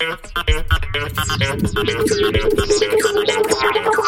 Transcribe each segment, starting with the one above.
Thank you.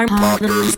our partners.